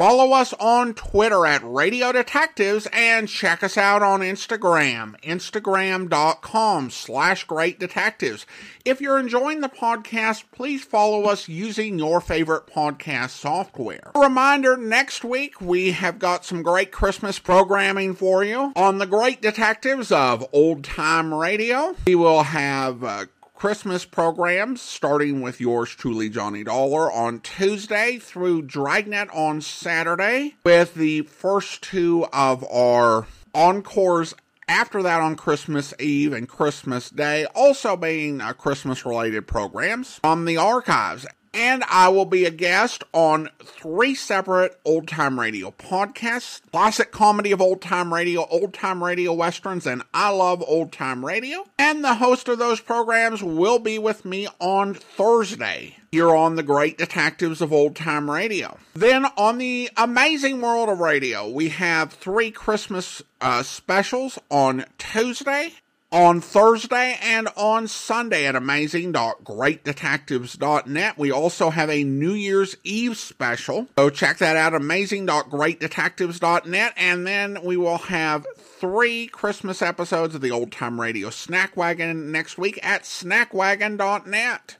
Follow us on Twitter at Radio Detectives and check us out on Instagram, instagram.com slash great detectives. If you're enjoying the podcast, please follow us using your favorite podcast software. A reminder, next week we have got some great Christmas programming for you on the Great Detectives of Old Time Radio. We will have uh, Christmas programs, starting with yours truly, Johnny Dollar, on Tuesday through Dragnet on Saturday, with the first two of our encores after that on Christmas Eve and Christmas Day, also being uh, Christmas related programs. On the archives and I will be a guest on three separate old time radio podcasts classic comedy of old time radio, old time radio westerns, and I love old time radio. And the host of those programs will be with me on Thursday here on the Great Detectives of Old Time Radio. Then on the Amazing World of Radio, we have three Christmas uh, specials on Tuesday on Thursday and on Sunday at amazing.greatdetectives.net. We also have a New Year's Eve special. So check that out, amazing.greatdetectives.net. And then we will have three Christmas episodes of the Old Time Radio Snack Wagon next week at snackwagon.net.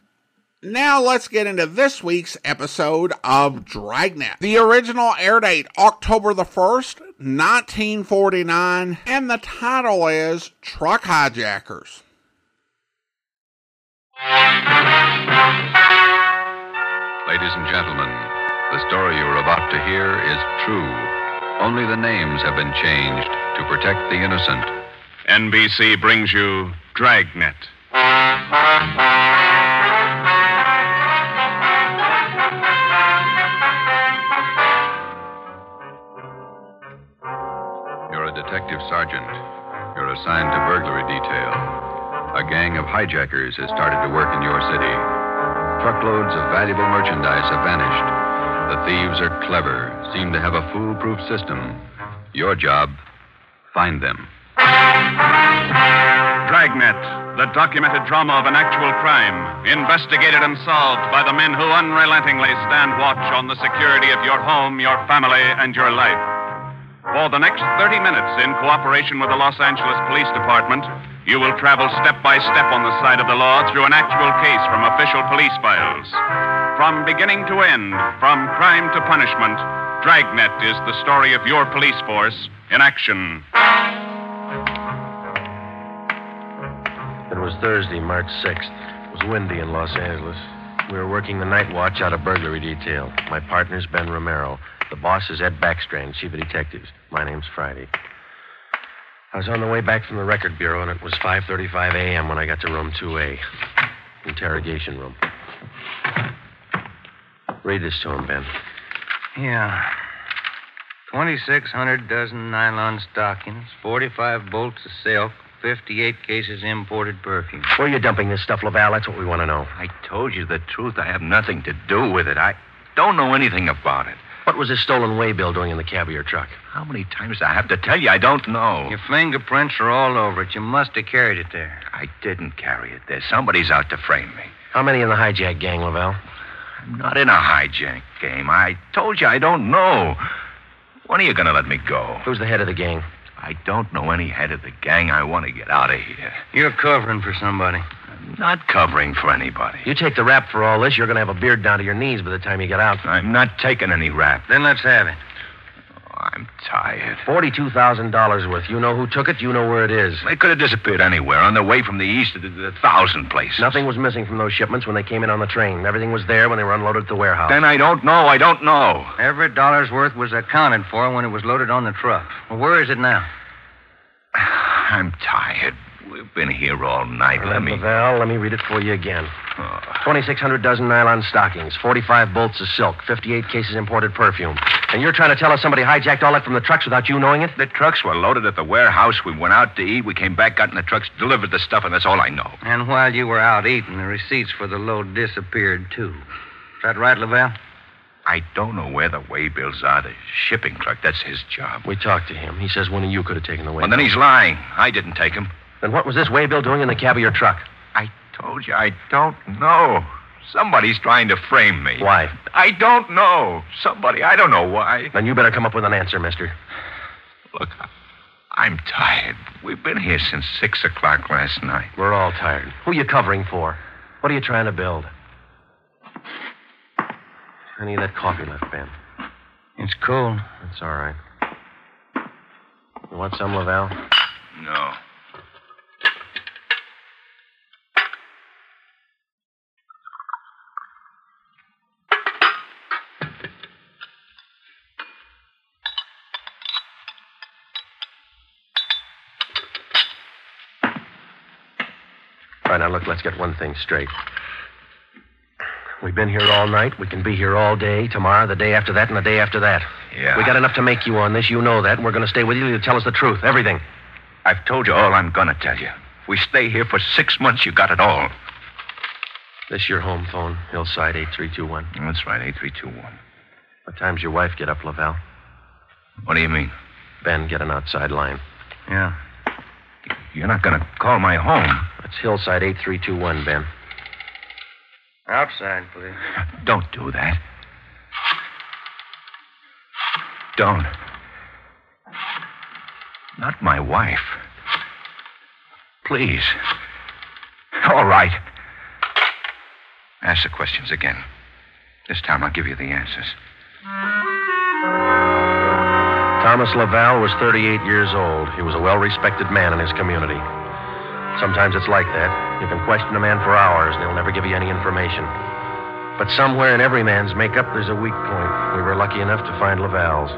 Now let's get into this week's episode of Dragnet. The original air date, October the 1st, 1949, and the title is Truck Hijackers. Ladies and gentlemen, the story you are about to hear is true. Only the names have been changed to protect the innocent. NBC brings you Dragnet. Sergeant. You're assigned to burglary detail. A gang of hijackers has started to work in your city. Truckloads of valuable merchandise have vanished. The thieves are clever, seem to have a foolproof system. Your job, find them. Dragnet, the documented drama of an actual crime, investigated and solved by the men who unrelentingly stand watch on the security of your home, your family, and your life. For the next 30 minutes, in cooperation with the Los Angeles Police Department, you will travel step by step on the side of the law through an actual case from official police files. From beginning to end, from crime to punishment, Dragnet is the story of your police force in action. It was Thursday, March 6th. It was windy in Los Angeles. We were working the night watch out of burglary detail. My partner's Ben Romero. The boss is Ed Backstrand, chief of detectives. My name's Friday. I was on the way back from the record bureau, and it was 5:35 a.m. when I got to room 2A, interrogation room. Read this to him, Ben. Yeah. 2,600 dozen nylon stockings, 45 bolts of silk, 58 cases imported perfume. Where are you dumping this stuff, Laval? That's what we want to know. I told you the truth. I have nothing to do with it. I don't know anything about it. What was this stolen waybill doing in the cab of your truck? How many times do I have to tell you I don't know? Your fingerprints are all over it. You must have carried it there. I didn't carry it there. Somebody's out to frame me. How many in the hijack gang, Lavelle? I'm not in a hijack game. I told you I don't know. When are you going to let me go? Who's the head of the gang? I don't know any head of the gang. I want to get out of here. You're covering for somebody. I'm not covering for anybody. You take the rap for all this, you're going to have a beard down to your knees by the time you get out. I'm not taking any rap. Then let's have it. I'm tired. $42,000 worth. You know who took it, you know where it is. They could have disappeared anywhere on their way from the east to the, the thousand place. Nothing was missing from those shipments when they came in on the train. Everything was there when they were unloaded at the warehouse. Then I don't know. I don't know. Every dollar's worth was accounted for when it was loaded on the truck. Well, where is it now? I'm tired. We've been here all night. Let me. Laval, let me read it for you again. Oh. 2,600 dozen nylon stockings, 45 bolts of silk, 58 cases imported perfume. And you're trying to tell us somebody hijacked all that from the trucks without you knowing it? The trucks were loaded at the warehouse. We went out to eat. We came back, got in the trucks, delivered the stuff, and that's all I know. And while you were out eating, the receipts for the load disappeared, too. Is that right, Lavelle? I don't know where the waybills are. The shipping clerk, that's his job. We talked to him. He says one of you could have taken the way. Well, then he's lying. I didn't take him. Then what was this waybill doing in the cab of your truck? I told you I don't know. Somebody's trying to frame me. Why? I don't know. Somebody, I don't know why. Then you better come up with an answer, mister. Look, I'm tired. We've been here since six o'clock last night. We're all tired. Who are you covering for? What are you trying to build? Any of that coffee left, Ben? It's cold. That's all right. You want some, Laval? No. Now look, let's get one thing straight. We've been here all night. We can be here all day, tomorrow, the day after that, and the day after that. Yeah. We got enough to make you on this. You know that, and we're going to stay with you You tell us the truth. Everything. I've told you all I'm gonna tell you. If we stay here for six months, you got it all. This your home phone, Hillside 8321. That's right, 8321. What time's your wife get up, Lavelle? What do you mean? Ben, get an outside line. Yeah. You're not gonna call my home. It's Hillside 8321, Ben. Outside, please. Don't do that. Don't. Not my wife. Please. All right. Ask the questions again. This time I'll give you the answers. Thomas Laval was 38 years old. He was a well respected man in his community. Sometimes it's like that. You can question a man for hours, and he'll never give you any information. But somewhere in every man's makeup, there's a weak point. We were lucky enough to find Laval's.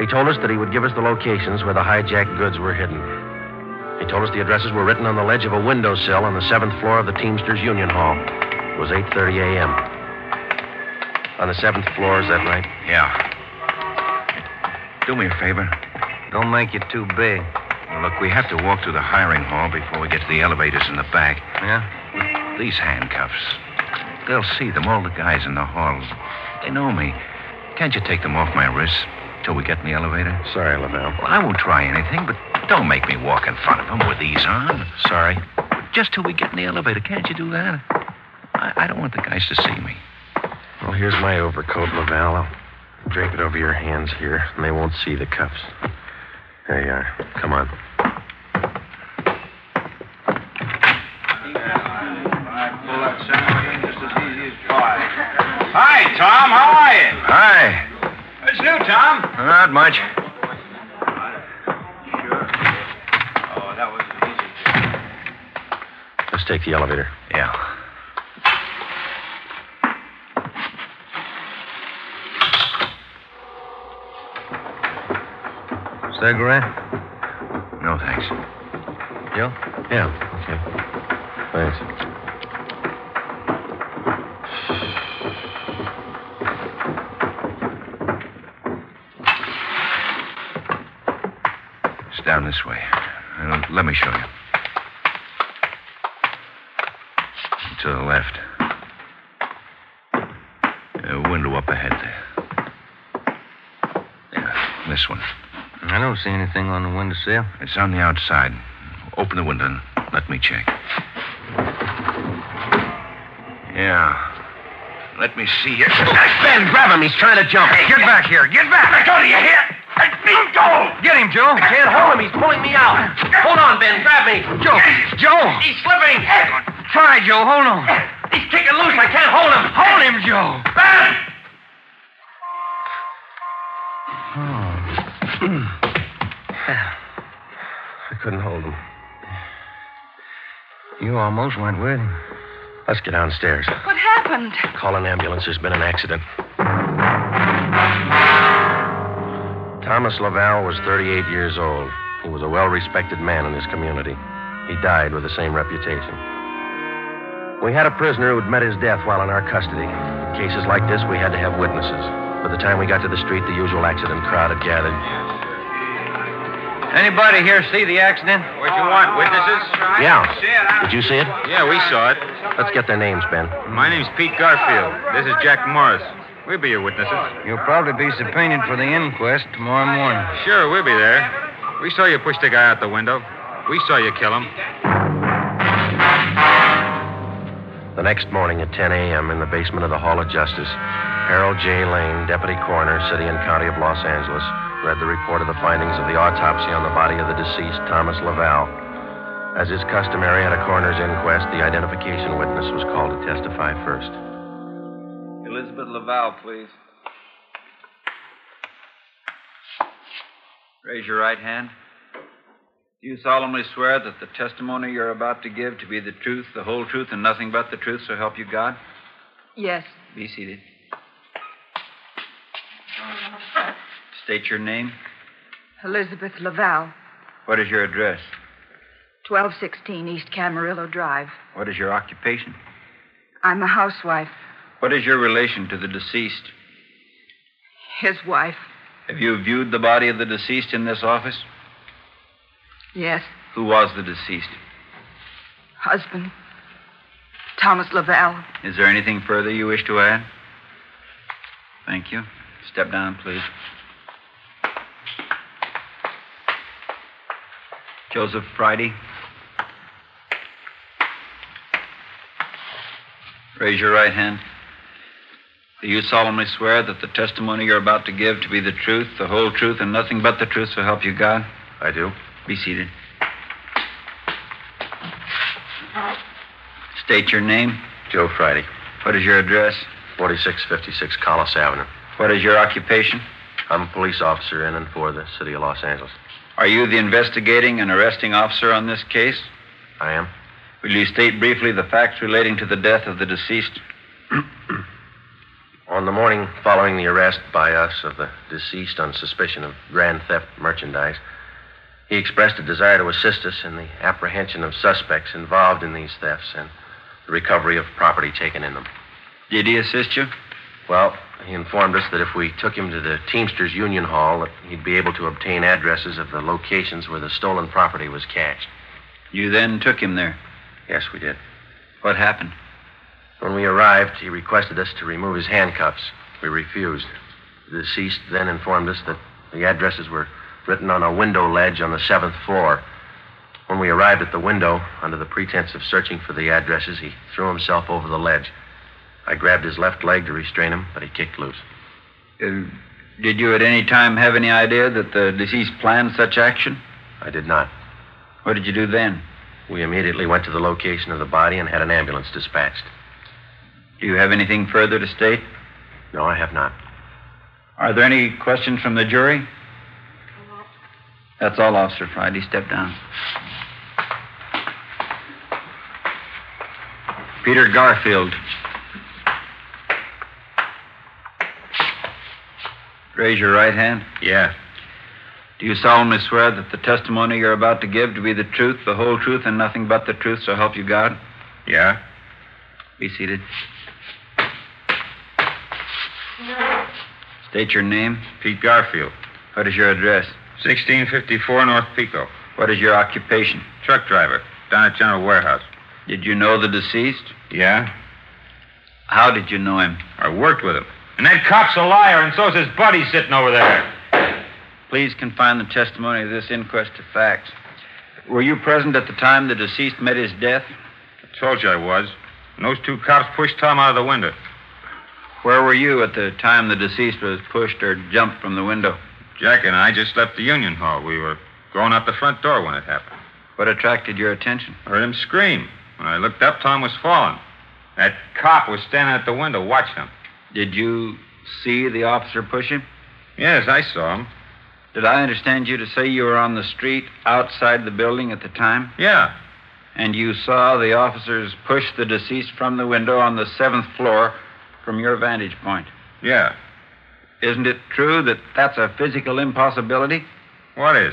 He told us that he would give us the locations where the hijacked goods were hidden. He told us the addresses were written on the ledge of a windowsill on the seventh floor of the Teamsters Union Hall. It was 8.30 a.m. On the seventh floor, is that right? Yeah. Do me a favor. Don't make it too big. Well, look, we have to walk through the hiring hall before we get to the elevators in the back. Yeah? These handcuffs. They'll see them, all the guys in the hall. They know me. Can't you take them off my wrists till we get in the elevator? Sorry, Laval. Well, I won't try anything, but don't make me walk in front of them with these on. Sorry. Just till we get in the elevator. Can't you do that? I, I don't want the guys to see me. Well, here's my overcoat, Laval. I'll drape it over your hands here, and they won't see the cuffs. There you are. Come on. Hi, Tom. How are you? Hi. What's new, Tom? Not much. Oh, that was easy. Let's take the elevator. Yeah. Cigarette? No, thanks. You? Yeah, okay. Thanks. It's down this way. Uh, let me show you. To the left. A window up ahead there. Yeah, this one. I don't see anything on the windowsill. It's on the outside. Open the window and let me check. Yeah. Let me see here. Ben, grab him. He's trying to jump. Get back here. Get back. I told you, you hear? Let me go. Get him, Joe. I can't hold him. He's pulling me out. Hold on, Ben. Grab me. Joe. Joe. He's slipping. Try, Joe. Hold on. He's kicking loose. I can't hold him. Hold him, Joe. Ben! You almost went with him. Let's get downstairs. What happened? Call an ambulance. There's been an accident. Thomas Laval was 38 years old. He was a well respected man in his community. He died with the same reputation. We had a prisoner who'd met his death while in our custody. In cases like this, we had to have witnesses. By the time we got to the street, the usual accident crowd had gathered. Anybody here see the accident? What you want, witnesses? Yeah. Did you see it? Yeah, we saw it. Let's get their names, Ben. My name's Pete Garfield. This is Jack Morris. We'll be your witnesses. You'll probably be subpoenaed for the inquest tomorrow morning. Sure, we'll be there. We saw you push the guy out the window. We saw you kill him. The next morning at 10 a.m. in the basement of the Hall of Justice, Harold J. Lane, Deputy Coroner, City and County of Los Angeles, read the report of the findings of the autopsy on the body of the deceased Thomas Laval. As is customary at a coroner's inquest, the identification witness was called to testify first. Elizabeth Laval, please. Raise your right hand. Do you solemnly swear that the testimony you're about to give to be the truth, the whole truth, and nothing but the truth, so help you God? Yes. Be seated. State your name. Elizabeth Laval, What is your address? 1216 East Camarillo Drive. What is your occupation? I'm a housewife, What is your relation to the deceased? his wife. Have you viewed the body of the deceased in this office? Yes. Who was the deceased? Husband. Thomas Laval. Is there anything further you wish to add? Thank you. Step down, please. Joseph Friday. Raise your right hand. Do you solemnly swear that the testimony you're about to give to be the truth, the whole truth, and nothing but the truth, so help you God? I do. Be seated. State your name. Joe Friday, What is your address? 4656 Collis Avenue. What is your occupation? I'm a police officer in and for the city of Los Angeles. Are you the investigating and arresting officer on this case? I am. Will you state briefly the facts relating to the death of the deceased? On the morning following the arrest by us of the deceased on suspicion of grand theft merchandise, he expressed a desire to assist us in the apprehension of suspects involved in these thefts and the recovery of property taken in them. Did he assist you? Well, he informed us that if we took him to the Teamsters Union Hall, that he'd be able to obtain addresses of the locations where the stolen property was cached. You then took him there. Yes, we did. What happened? When we arrived, he requested us to remove his handcuffs. We refused. The deceased then informed us that the addresses were written on a window ledge on the seventh floor. When we arrived at the window, under the pretense of searching for the addresses, he threw himself over the ledge. I grabbed his left leg to restrain him, but he kicked loose. Uh, did you at any time have any idea that the deceased planned such action? I did not. What did you do then? We immediately went to the location of the body and had an ambulance dispatched. Do you have anything further to state? No, I have not. Are there any questions from the jury? That's all, Officer Friday. Step down. Peter Garfield. Raise your right hand. Yeah. Do you solemnly swear that the testimony you're about to give to be the truth, the whole truth, and nothing but the truth, so help you God? Yeah? Be seated. State your name. Pete Garfield. What is your address? 1654 North Pico. What is your occupation? Truck driver. Down at General Warehouse. Did you know the deceased? Yeah? How did you know him? I worked with him. And that cop's a liar, and so's his buddy sitting over there. Please confine the testimony of this inquest to facts. Were you present at the time the deceased met his death? I told you I was. And those two cops pushed Tom out of the window. Where were you at the time the deceased was pushed or jumped from the window? Jack and I just left the Union Hall. We were going out the front door when it happened. What attracted your attention? I heard him scream. When I looked up, Tom was falling. That cop was standing at the window watching him. Did you see the officer push him? Yes, I saw him. Did I understand you to say you were on the street outside the building at the time? Yeah. And you saw the officers push the deceased from the window on the seventh floor from your vantage point? Yeah. Isn't it true that that's a physical impossibility? What is?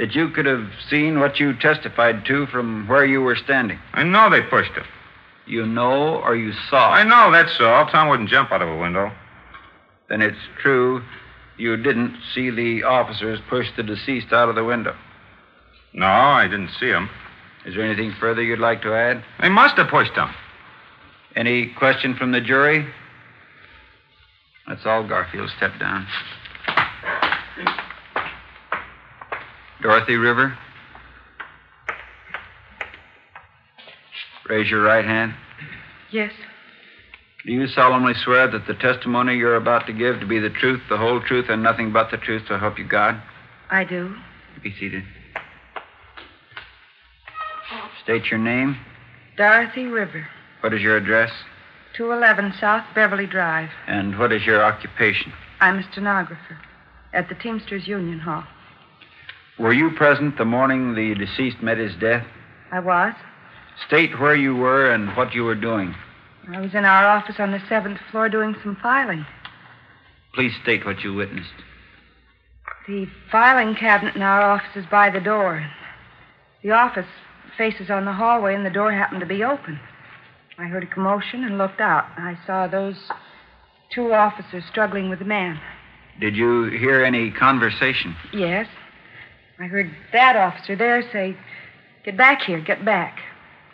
That you could have seen what you testified to from where you were standing? I know they pushed him. You know or you saw? I know, that's all. Tom wouldn't jump out of a window. Then it's true you didn't see the officers push the deceased out of the window. No, I didn't see him. Is there anything further you'd like to add? They must have pushed him. Any question from the jury? That's all, Garfield. Step down. Dorothy River. Raise your right hand. Yes. Do you solemnly swear that the testimony you're about to give to be the truth, the whole truth, and nothing but the truth, so help you God? I do. Be seated. State your name. Dorothy River, What is your address? 211 South Beverly Drive. And what is your occupation? I'm a stenographer at the Teamsters Union Hall. Were you present the morning the deceased met his death? I was. State where you were and what you were doing. I was in our office on the seventh floor doing some filing. Please state what you witnessed. The filing cabinet in our office is by the door. The office faces on the hallway, and the door happened to be open. I heard a commotion and looked out. I saw those two officers struggling with a man. Did you hear any conversation? Yes. I heard that officer there say, Get back here, get back.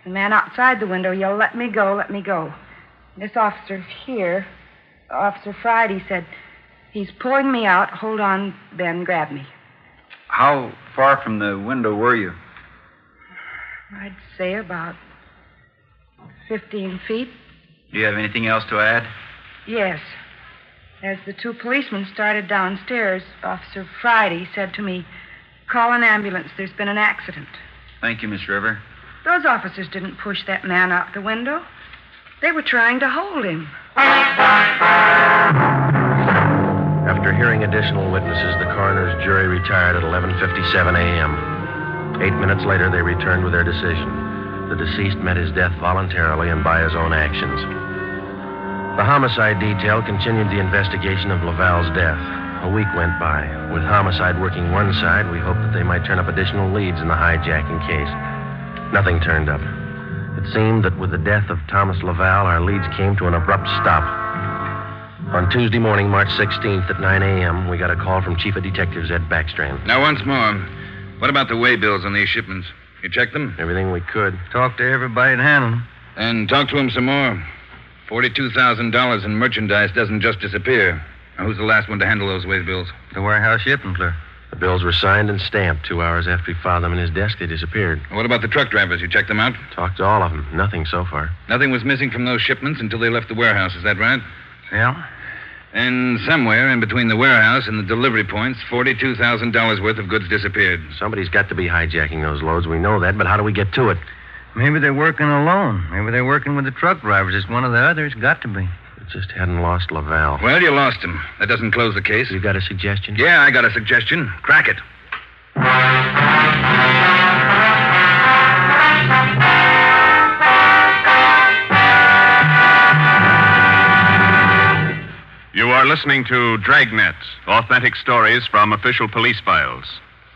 The man outside the window yelled, Let me go, let me go. This officer here, Officer Friday, said, He's pulling me out. Hold on, Ben, grab me. How far from the window were you? I'd say about 15 feet. Do you have anything else to add? Yes. As the two policemen started downstairs, Officer Friday said to me, Call an ambulance. There's been an accident. Thank you, Miss River. Those officers didn't push that man out the window. They were trying to hold him. After hearing additional witnesses, the coroner's jury retired at 11:57 a.m. Eight minutes later, they returned with their decision. The deceased met his death voluntarily and by his own actions. The homicide detail continued the investigation of Laval's death. A week went by. With homicide working one side, we hoped that they might turn up additional leads in the hijacking case. Nothing turned up. It seemed that with the death of Thomas Laval, our leads came to an abrupt stop. On Tuesday morning, March 16th at 9 a.m., we got a call from Chief of Detectives Ed Backstrand. Now, once more, what about the way bills on these shipments? You checked them? Everything we could. Talk to everybody and handle them. And talk to him some more. $42,000 in merchandise doesn't just disappear. Now, who's the last one to handle those way bills? The warehouse shipping clerk. The bills were signed and stamped. Two hours after he filed them in his desk, they disappeared. What about the truck drivers? You checked them out? Talked to all of them. Nothing so far. Nothing was missing from those shipments until they left the warehouse. Is that right? Yeah. And somewhere in between the warehouse and the delivery points, $42,000 worth of goods disappeared. Somebody's got to be hijacking those loads. We know that, but how do we get to it? Maybe they're working alone. Maybe they're working with the truck drivers. It's one of the others. Got to be. Just hadn't lost Laval. Well, you lost him. That doesn't close the case. You got a suggestion? Yeah, I got a suggestion. Crack it. You are listening to Dragnet, authentic stories from official police files.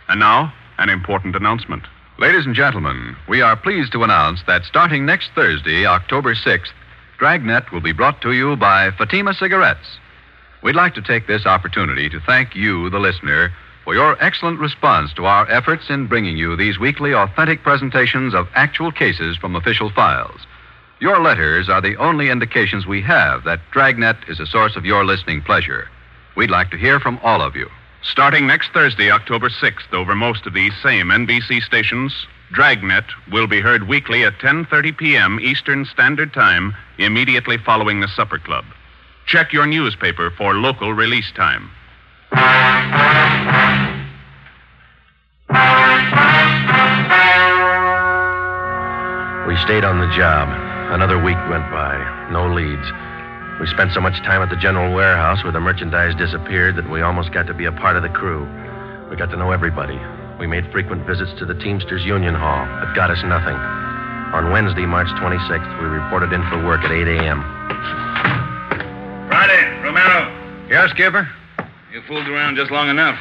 And now, an important announcement. Ladies and gentlemen, we are pleased to announce that starting next Thursday, October 6th, Dragnet will be brought to you by Fatima Cigarettes. We'd like to take this opportunity to thank you, the listener, for your excellent response to our efforts in bringing you these weekly authentic presentations of actual cases from official files. Your letters are the only indications we have that Dragnet is a source of your listening pleasure. We'd like to hear from all of you. Starting next Thursday, October 6th, over most of these same NBC stations, Dragnet will be heard weekly at 10:30 p.m. Eastern Standard Time, immediately following the Supper Club. Check your newspaper for local release time. We stayed on the job. Another week went by. No leads. We spent so much time at the general warehouse where the merchandise disappeared that we almost got to be a part of the crew. We got to know everybody. We made frequent visits to the Teamsters Union Hall, but got us nothing. On Wednesday, March 26th, we reported in for work at 8 a.m. Friday, Romero. Yes, Skipper? You fooled around just long enough.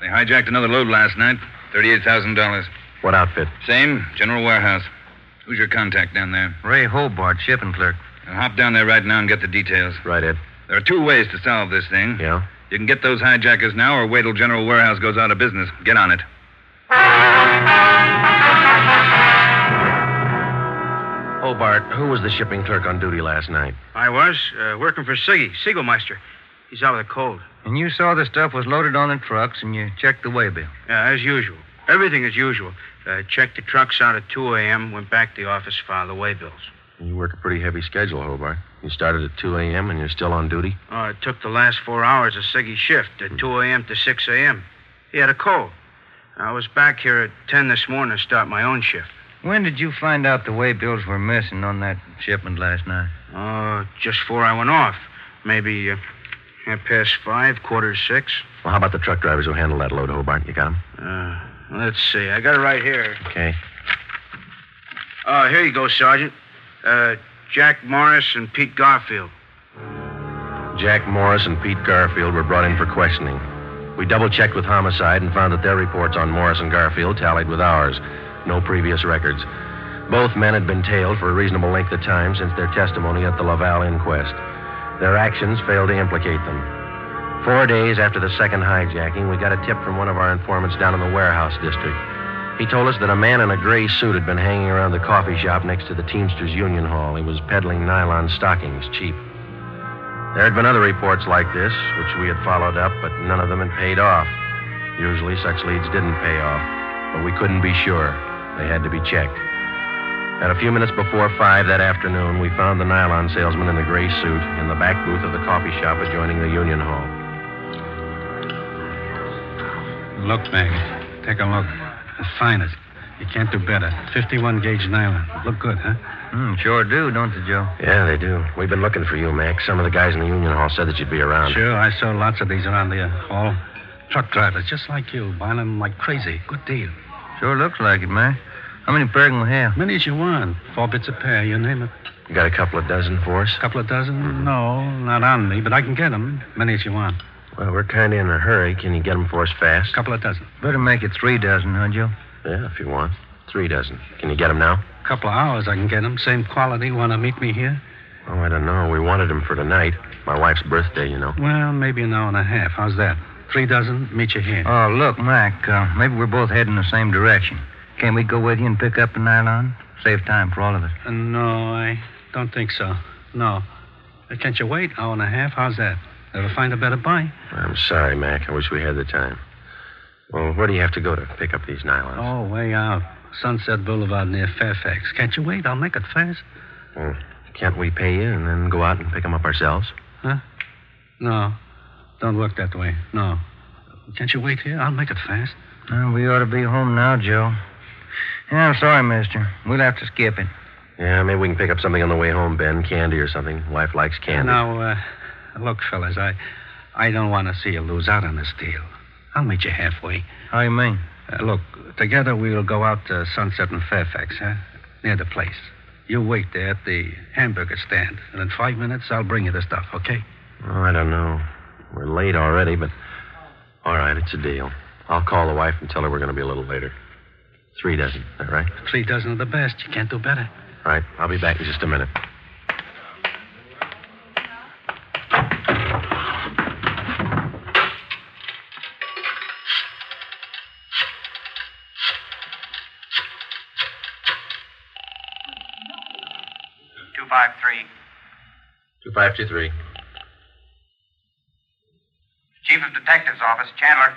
They hijacked another load last night. $38,000. What outfit? Same, general warehouse. Who's your contact down there? Ray Hobart, shipping clerk. Now hop down there right now and get the details. Right, Ed. There are two ways to solve this thing. Yeah? You can get those hijackers now or wait till General Warehouse goes out of business. Get on it. Hobart, who was the shipping clerk on duty last night? I was, uh, working for Siggy, Siegelmeister. He's out with a cold. And you saw the stuff was loaded on the trucks and you checked the waybill. Yeah, as usual. Everything as usual. Uh, checked the trucks out at 2 a.m., went back to the office, filed the waybills. You work a pretty heavy schedule, Hobart. You started at 2 a.m. and you're still on duty? Oh, it took the last four hours of Siggy's shift, at 2 a.m. to 6 a.m. He had a cold. I was back here at 10 this morning to start my own shift. When did you find out the way bills were missing on that shipment last night? Oh, just before I went off. Maybe uh, half past five, quarter to six. Well, how about the truck drivers who handled that load, Hobart? You got them? Uh, let's see. I got it right here. Okay. Oh, here you go, Sergeant. Uh, Jack Morris and Pete Garfield. Jack Morris and Pete Garfield were brought in for questioning. We double checked with homicide and found that their reports on Morris and Garfield tallied with ours. No previous records. Both men had been tailed for a reasonable length of time since their testimony at the Laval inquest. Their actions failed to implicate them. Four days after the second hijacking, we got a tip from one of our informants down in the warehouse district. He told us that a man in a gray suit had been hanging around the coffee shop next to the Teamsters Union Hall. He was peddling nylon stockings, cheap. There had been other reports like this, which we had followed up, but none of them had paid off. Usually such leads didn't pay off, but we couldn't be sure. They had to be checked. At a few minutes before five that afternoon, we found the nylon salesman in the gray suit in the back booth of the coffee shop adjoining the Union Hall. Look, Meg. Take a look. The finest. You can't do better. 51 gauge nylon. Look good, huh? Hmm, sure do, don't you, Joe? Yeah, they do. We've been looking for you, Mac. Some of the guys in the Union Hall said that you'd be around. Sure, I saw lots of these around the uh, hall. Truck drivers, just like you, buying them like crazy. Good deal. Sure looks like it, Mac. How many pair can we have? Many as you want. Four bits a pair, you name it. You got a couple of dozen for us? Couple of dozen? No, not on me, but I can get them. Many as you want. Well, we're kind of in a hurry. Can you get them for us fast? Couple of dozen. Better make it three dozen, huh, Joe? Yeah, if you want. Three dozen. Can you get them now? A couple of hours I can get them. Same quality. Want to meet me here? Oh, I don't know. We wanted them for tonight. My wife's birthday, you know. Well, maybe an hour and a half. How's that? Three dozen, meet you here. Oh, look, Mac, uh, maybe we're both heading the same direction. Can't we go with you and pick up the nylon? Save time for all of us. Uh, no, I don't think so. No. Uh, can't you wait? Hour and a half? How's that? Ever find a better buy? I'm sorry, Mac. I wish we had the time. Well, where do you have to go to pick up these nylons? Oh, way out. Sunset Boulevard near Fairfax. Can't you wait? I'll make it fast. Well, can't we pay you and then go out and pick them up ourselves? Huh? No. Don't work that way. No. Can't you wait here? I'll make it fast. Well, we ought to be home now, Joe. Yeah, I'm sorry, mister. We'll have to skip it. Yeah, maybe we can pick up something on the way home, Ben. Candy or something. Wife likes candy. Now, uh, look, fellas, I, I don't want to see you lose out on this deal. I'll meet you halfway. How you mean? Uh, look, together we'll go out to Sunset and Fairfax, huh? Near the place. You wait there at the hamburger stand, and in five minutes I'll bring you the stuff, okay? Oh, I don't know. We're late already, but all right, it's a deal. I'll call the wife and tell her we're going to be a little later. Three dozen, is that right? Three dozen of the best. You can't do better. All right, I'll be back in just a minute. 2523. Chief of Detectives Office, Chandler.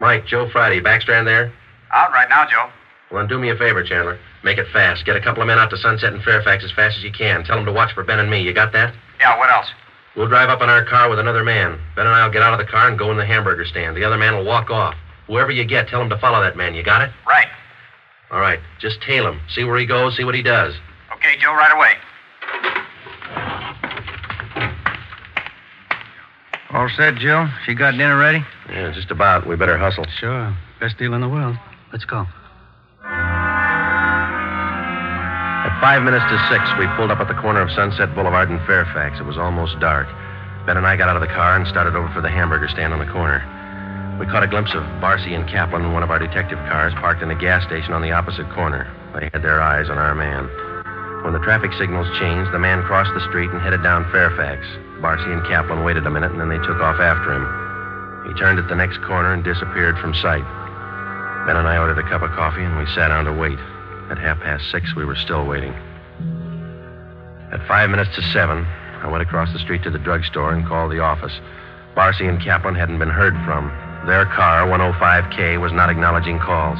Mike, Joe Friday, Backstrand there? Out right now, Joe. Well, then do me a favor, Chandler. Make it fast. Get a couple of men out to Sunset and Fairfax as fast as you can. Tell them to watch for Ben and me. You got that? Yeah, what else? We'll drive up in our car with another man. Ben and I'll get out of the car and go in the hamburger stand. The other man will walk off. Whoever you get, tell him to follow that man. You got it? Right. All right. Just tail him. See where he goes, see what he does. Okay, Joe, right away. All set, Joe? She got dinner ready? Yeah, just about. We better hustle. Sure. Best deal in the world. Let's go. At five minutes to six, we pulled up at the corner of Sunset Boulevard and Fairfax. It was almost dark. Ben and I got out of the car and started over for the hamburger stand on the corner. We caught a glimpse of Barcy and Kaplan in one of our detective cars parked in a gas station on the opposite corner. They had their eyes on our man. When the traffic signals changed, the man crossed the street and headed down Fairfax. Barcy and Kaplan waited a minute and then they took off after him. He turned at the next corner and disappeared from sight. Ben and I ordered a cup of coffee and we sat down to wait. At half past six, we were still waiting. At five minutes to seven, I went across the street to the drugstore and called the office. Barcy and Kaplan hadn't been heard from. Their car, 105K, was not acknowledging calls.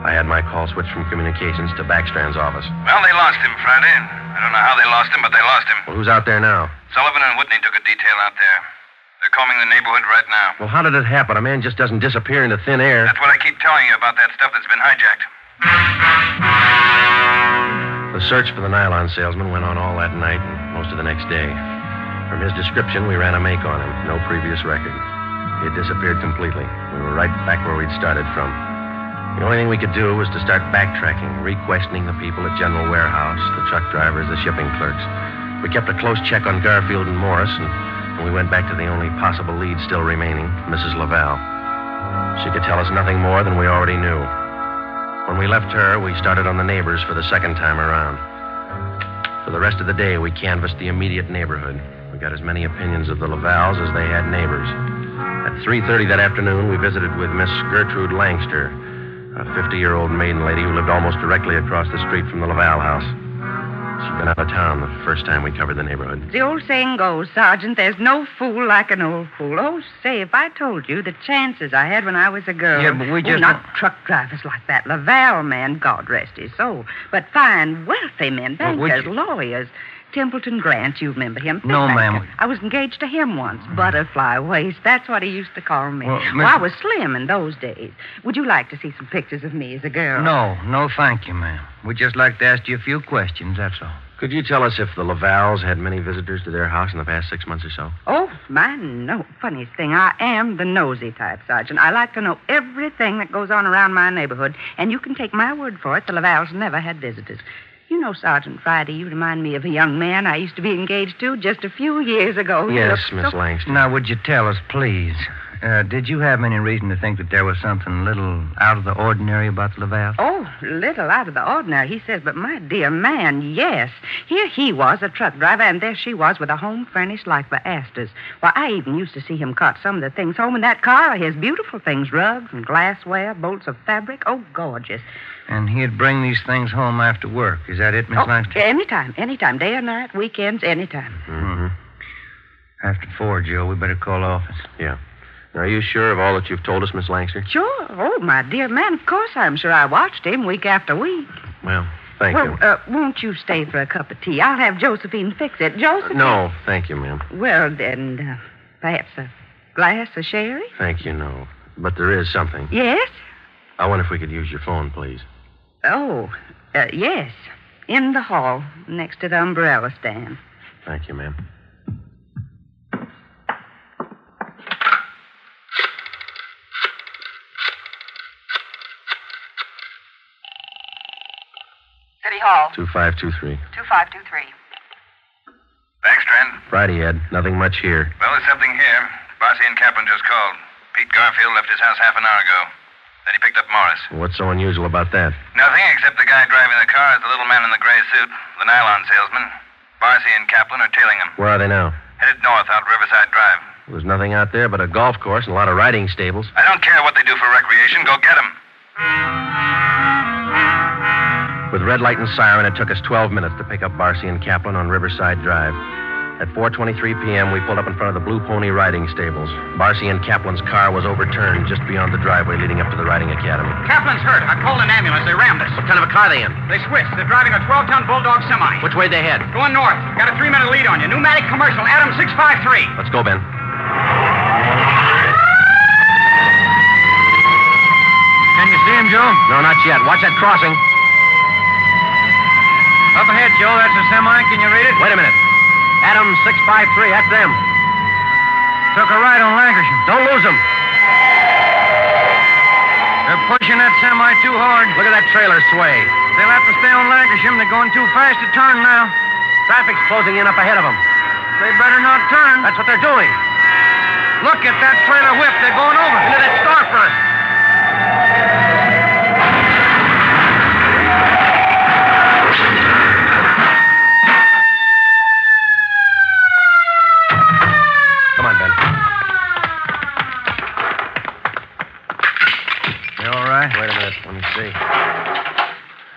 I had my call switched from communications to Backstrand's office. Well, they lost him Friday. I don't know how they lost him, but they lost him. Well, who's out there now? Sullivan and Whitney took a detail out there. They're combing the neighborhood right now. Well, how did it happen? A man just doesn't disappear into thin air. That's what I keep telling you about that stuff that's been hijacked. The search for the nylon salesman went on all that night and most of the next day. From his description, we ran a make on him. No previous record. He had disappeared completely. We were right back where we'd started from. The only thing we could do was to start backtracking, re-questioning the people at General Warehouse, the truck drivers, the shipping clerks. We kept a close check on Garfield and Morris, and, and we went back to the only possible lead still remaining, Mrs. Laval. She could tell us nothing more than we already knew. When we left her, we started on the neighbors for the second time around. For the rest of the day, we canvassed the immediate neighborhood. We got as many opinions of the Lavals as they had neighbors. At 3.30 that afternoon, we visited with Miss Gertrude Langster, a 50-year-old maiden lady who lived almost directly across the street from the Laval house. She'd been out of town the first time we covered the neighborhood. The old saying goes, Sergeant, there's no fool like an old fool. Oh, say, if I told you the chances I had when I was a girl. Yeah, but we just not truck drivers like that. Laval man, God rest his soul. But fine, wealthy men, Well, would bankers, you- lawyers. Templeton Grant, you remember him? No, Big ma'am. banker. I was engaged to him once. Butterfly waist. That's what he used to call me. Well, Well, I was slim in those days. Would you like to see some pictures of me as a girl? No, no, thank you, ma'am. We'd just like to ask you a few questions, that's all. Could you tell us if the Lavals had many visitors to their house in the past six months or so? Oh, my no. Funniest thing, I am the nosy type, Sergeant. I like to know everything that goes on around my neighborhood, and you can take my word for it, the Lavals never had visitors. You know, Sergeant Friday, you remind me of a young man I used to be engaged to just a few years ago. Yes, looked Miss so- Langston. Now, would you tell us, please? Uh, did you have any reason to think that there was something a little out of the ordinary about the Laval? Oh, little out of the ordinary, he says, but my dear man, yes. Here he was, a truck driver, and there she was with a home furnished like the Astors. Why, I even used to see him cart some of the things home in that car, of his beautiful things, rugs and glassware, bolts of fabric. Oh, gorgeous. And he'd bring these things home after work. Is that it, Miss Oh, Langston? anytime, anytime, day or night, weekends, anytime. Mm-hmm. After four, Joe, we better call the office. Yeah. Are you sure of all that you've told us, Miss Langster? Sure. Oh, my dear man, of course I'm sure I watched him week after week. Well, thank well, you. Uh, won't you stay for a cup of tea? I'll have Josephine fix it. Josephine? no, thank you, ma'am. Well, then, uh, perhaps a glass of sherry? Thank you, no. But there is something. Yes? I wonder if we could use your phone, please. Oh, uh, yes. In the hall, next to the umbrella stand. Thank you, ma'am. City Hall, 2523. 2523. Backstrand. Friday, Ed. Nothing much here. Well, there's something here. Barcy and Kaplan just called. Pete Garfield left his house half an hour ago. Then he picked up Morris. What's so unusual about that? Nothing except the guy driving the car is the little man in the gray suit, the nylon salesman. Barcy and Kaplan are tailing him. Where are they now? Headed north out Riverside Drive. There's nothing out there but a golf course and a lot of riding stables. I don't care what they do for recreation. Go get them. With red light and siren, it took us 12 minutes to pick up Barcy and Kaplan on Riverside Drive. At 4:23 p.m., we pulled up in front of the Blue Pony riding stables. Barcy and Kaplan's car was overturned just beyond the driveway leading up to the riding academy. Kaplan's hurt. I called an ambulance. They rammed us. What kind of a car are they in? They switched. They're driving a 12-ton Bulldog semi. Which way they head? Going north. Got a three-minute lead on you. Pneumatic commercial. Adam 653. Let's go, Ben. Can you see him, Joe? No, not yet. Watch that crossing. Up ahead, Joe. That's a semi. Can you read it? Wait a minute. Adam 653. That's them. Took a right on Lankershim. Don't lose them. They're pushing that semi too hard. Look at that trailer sway. They'll have to stay on Lankershim. They're going too fast to turn now. Traffic's closing in up ahead of them. They better not turn. That's what they're doing. Look at that trailer whip. They're going over. Into that storefront.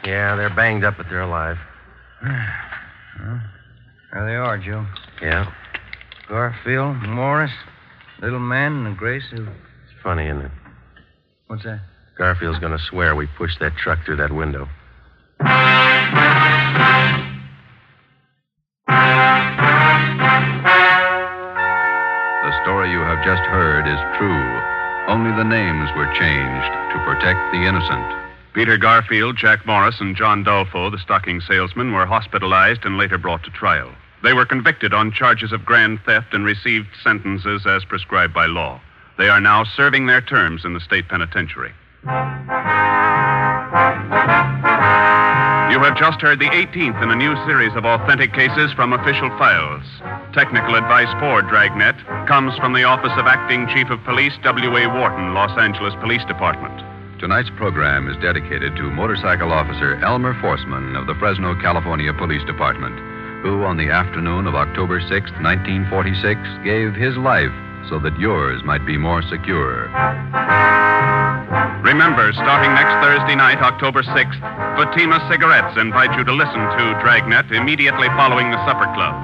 Yeah, they're banged up, but they're alive. Well, there they are, Joe. Yeah. Garfield, Morris, Little man in a gray suit. It's funny, isn't it? What's that? Garfield's going to swear we pushed that truck through that window. The story you have just heard is true. Only the names were changed to protect the innocent. Peter Garfield, Jack Morris, and John Dolfo, the stocking salesman, were hospitalized and later brought to trial. They were convicted on charges of grand theft and received sentences as prescribed by law. They are now serving their terms in the state penitentiary. You have just heard the 18th in a new series of authentic cases from official files. Technical advice for Dragnet comes from the Office of Acting Chief of Police W.A. Worton, Los Angeles Police Department. Tonight's program is dedicated to motorcycle officer Elmer Forsman of the Fresno, California Police Department, who, on the afternoon of October 6, 1946, gave his life so that yours might be more secure. Remember, starting next Thursday night, October 6th, Fatima Cigarettes invite you to listen to Dragnet immediately following the Supper Club.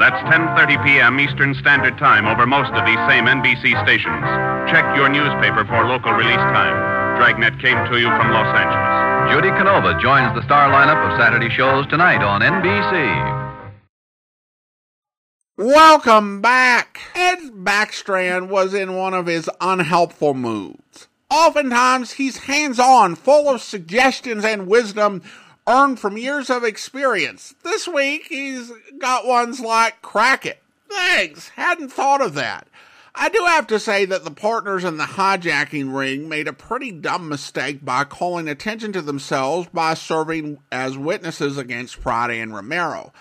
That's 10:30 p.m. Eastern Standard Time over most of these same NBC stations. Check your newspaper for local release time. Dragnet came to you from Los Angeles. Judy Canova joins the star lineup of Saturday shows tonight on NBC. Welcome back. Ed Backstrand was in one of his unhelpful moods. Oftentimes, he's hands on, full of suggestions and wisdom earned from years of experience. This week, he's got ones like crack it. Thanks, hadn't thought of that. I do have to say that the partners in the hijacking ring made a pretty dumb mistake by calling attention to themselves by serving as witnesses against Friday and Romero.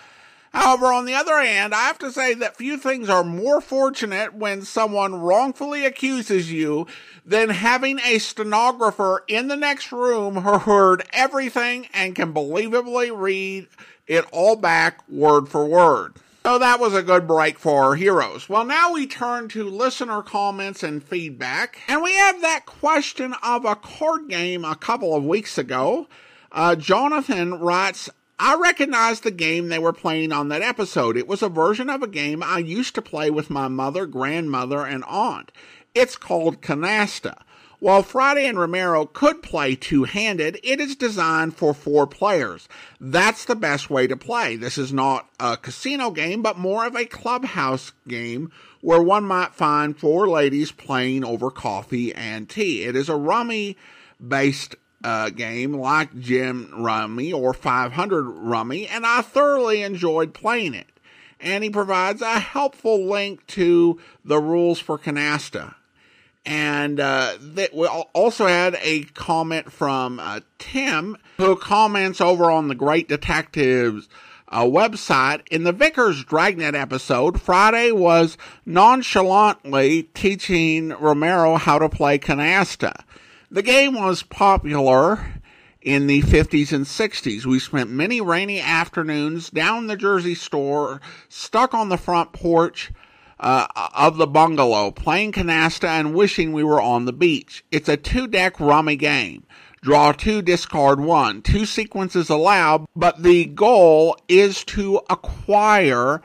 However, on the other hand, I have to say that few things are more fortunate when someone wrongfully accuses you than having a stenographer in the next room who heard everything and can believably read it all back word for word. So that was a good break for our heroes. Well, now we turn to listener comments and feedback. And we have that question of a card game a couple of weeks ago. Uh, Jonathan writes, I recognized the game they were playing on that episode. It was a version of a game I used to play with my mother, grandmother, and aunt. It's called Canasta. While Friday and Romero could play two handed, it is designed for four players. That's the best way to play. This is not a casino game, but more of a clubhouse game where one might find four ladies playing over coffee and tea. It is a rummy based uh, game like Gin Rummy or 500 Rummy, and I thoroughly enjoyed playing it. And he provides a helpful link to the rules for Canasta. And uh, we also had a comment from uh, Tim, who comments over on the Great Detectives uh, website. In the Vickers Dragnet episode, Friday was nonchalantly teaching Romero how to play canasta. The game was popular in the 50s and 60s. We spent many rainy afternoons down the Jersey shore, stuck on the front porch uh, of the bungalow, playing canasta and wishing we were on the beach. It's a two deck rummy game. Draw two, discard one. Two sequences allowed, but the goal is to acquire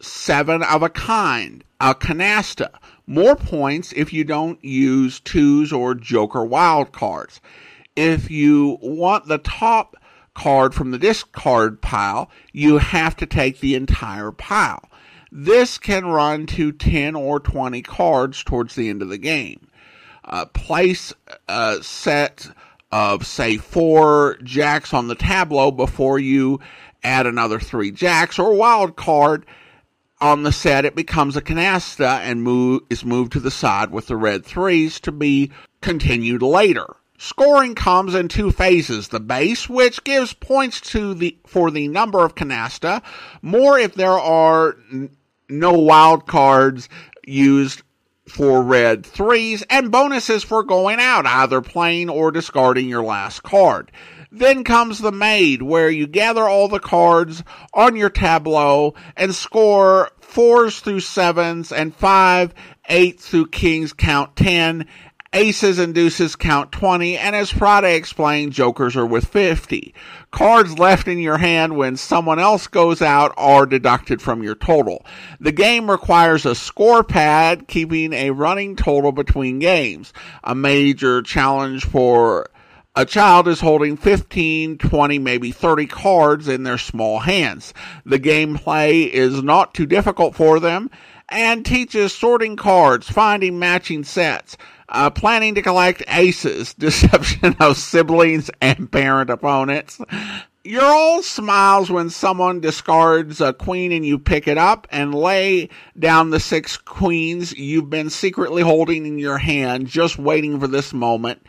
seven of a kind, a canasta. More points if you don't use twos or joker wild cards. If you want the top card from the discard pile, you have to take the entire pile. This can run to 10 or 20 cards towards the end of the game. Uh, place a set of, say, four jacks on the tableau before you add another three jacks or wild card on the set. It becomes a canasta and move, is moved to the side with the red threes to be continued later. Scoring comes in two phases. The base, which gives points to the for the number of canasta, more if there are no wild cards used for red threes, and bonuses for going out, either playing or discarding your last card. Then comes the maid, where you gather all the cards on your tableau and score fours through sevens and five, eight through kings, count ten, Aces and deuces count 20, and as Friday explained, jokers are with 50. Cards left in your hand when someone else goes out are deducted from your total. The game requires a score pad, keeping a running total between games. A major challenge for a child is holding 15, 20, maybe 30 cards in their small hands. The gameplay is not too difficult for them and teaches sorting cards, finding matching sets, uh, planning to collect aces, deception of siblings and parent opponents. Your old smiles when someone discards a queen and you pick it up and lay down the six queens you've been secretly holding in your hand, just waiting for this moment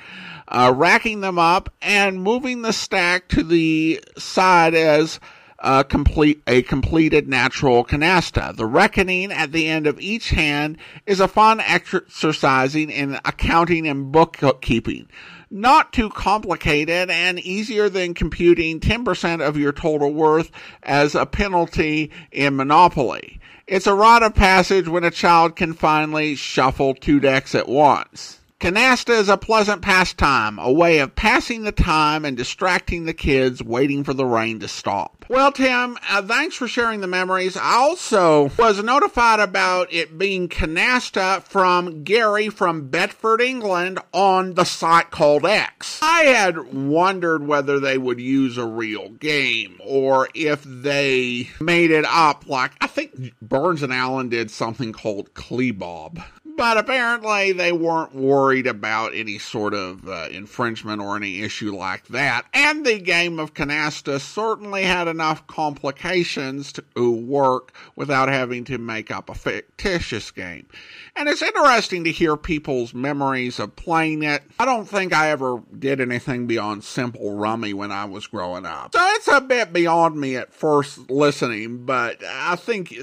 uh, racking them up and moving the stack to the side as uh, complete a completed natural canasta. The reckoning at the end of each hand is a fun exercising in accounting and bookkeeping. Not too complicated and easier than computing 10% of your total worth as a penalty in Monopoly. It's a rite of passage when a child can finally shuffle two decks at once. Canasta is a pleasant pastime, a way of passing the time and distracting the kids waiting for the rain to stop. Well, Tim, uh, thanks for sharing the memories. I also was notified about it being canasta from Gary from Bedford, England on the site called X. I had wondered whether they would use a real game or if they made it up like I think Burns and Allen did something called Kleebob but apparently they weren't worried about any sort of uh, infringement or any issue like that. And the game of Canasta certainly had enough complications to work without having to make up a fictitious game. And it's interesting to hear people's memories of playing it. I don't think I ever did anything beyond simple rummy when I was growing up. So it's a bit beyond me at first listening, but I think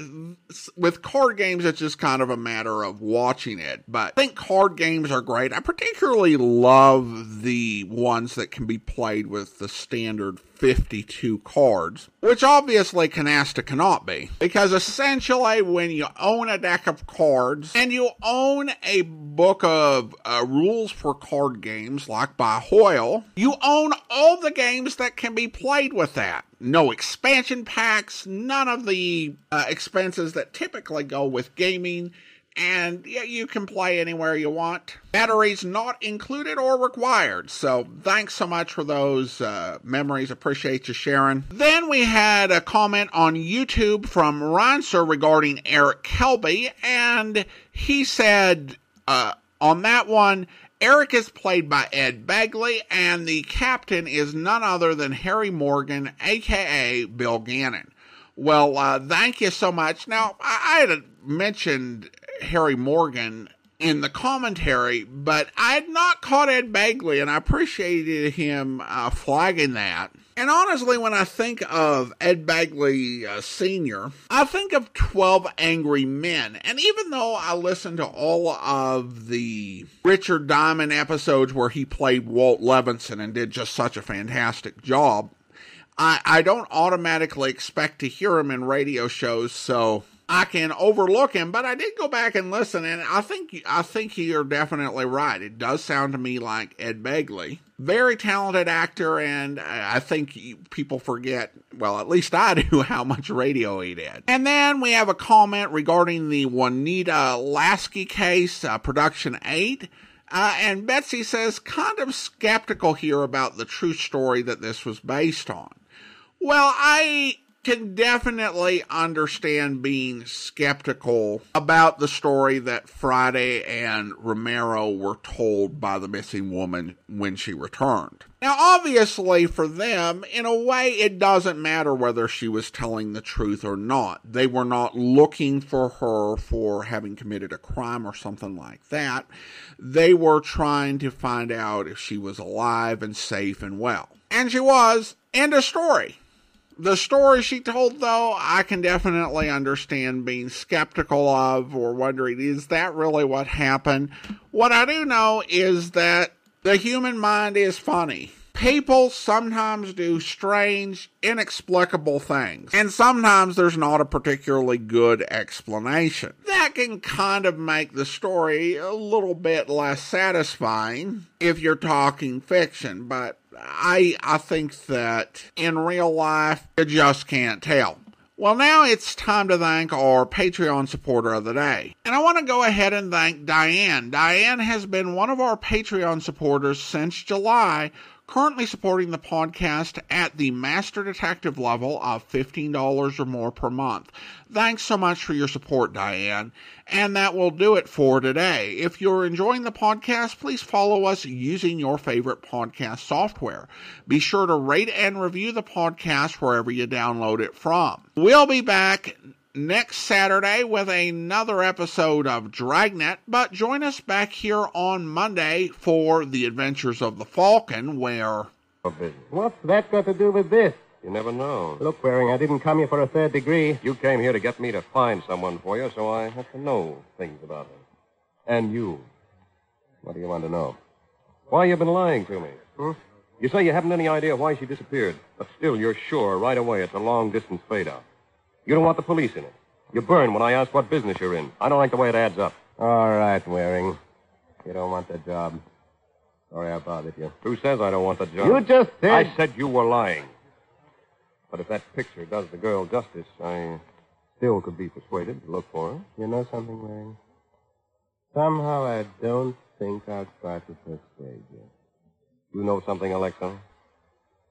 with card games, it's just kind of a matter of watching it. But I think card games are great. I particularly love the ones that can be played with the standard 52 cards, which obviously Canasta cannot be. Because essentially, when you own a deck of cards and you own a book of uh, rules for card games, like by Hoyle, you own all the games that can be played with that. No expansion packs, none of the uh, expenses that typically go with gaming and you can play anywhere you want. Batteries not included or required. So thanks so much for those uh, memories. Appreciate you sharing. Then we had a comment on YouTube from Ronser regarding Eric Kelby, and he said uh, on that one. Eric is played by Ed Begley, and the captain is none other than Harry Morgan, aka Bill Gannon. Well, uh, thank you so much. Now, I, I had mentioned Harry Morgan in the commentary, but I had not caught Ed Begley, and I appreciated him uh, flagging that. And honestly, when I think of Ed Begley uh, Sr., I think of 12 Angry Men. And even though I listened to all of the Richard Diamond episodes where he played Walt Levinson and did just such a fantastic job, I, I don't automatically expect to hear him in radio shows, so I can overlook him, but I did go back and listen, and I think I think you're definitely right. It does sound to me like Ed Begley, very talented actor, and I think people forget. Well, at least I do how much radio he did. And then we have a comment regarding the Juanita Lasky case, uh, production eight. Uh, and Betsy says, kind of skeptical here about the true story that this was based on. Well, I can definitely understand being skeptical about the story that Friday and Romero were told by the missing woman when she returned. Now, obviously, for them, in a way, it doesn't matter whether she was telling the truth or not. They were not looking for her for having committed a crime or something like that. They were trying to find out if she was alive and safe and well. And she was. End of story. The story she told, though, I can definitely understand being skeptical of or wondering, is that really what happened? What I do know is that the human mind is funny. People sometimes do strange, inexplicable things, and sometimes there's not a particularly good explanation. That can kind of make the story a little bit less satisfying if you're talking fiction, but I I think that in real life you just can't tell. Well, now it's time to thank our Patreon supporter of the day. And I want to go ahead and thank Diane. Diane has been one of our Patreon supporters since July, currently supporting the podcast at the Master Detective level of $15 or more per month. Thanks so much for your support, Diane. And that will do it for today. If you're enjoying the podcast, please follow us using your favorite podcast software. Be sure to rate and review the podcast wherever you download it from. We'll be back next Saturday with another episode of Dragnet, but join us back here on Monday for The Adventures of the Falcon, where. What's that got to do with this? You never know. Look, Waring, I didn't come here for a third degree. You came here to get me to find someone for you, so I have to know things about her. And you. What do you want to know? Why you've been lying to me? Hmm? You say you haven't any idea why she disappeared, but still you're sure right away it's a long distance fade out. You don't want the police in it. You burn when I ask what business you're in. I don't like the way it adds up. All right, Waring. You don't want the job. Sorry I bothered you. Who says I don't want the job? You just said. I said you were lying. But if that picture does the girl justice, I still could be persuaded to look for her. You know something, Waring? Somehow I don't think I'll try to persuade you. You know something, Alexa?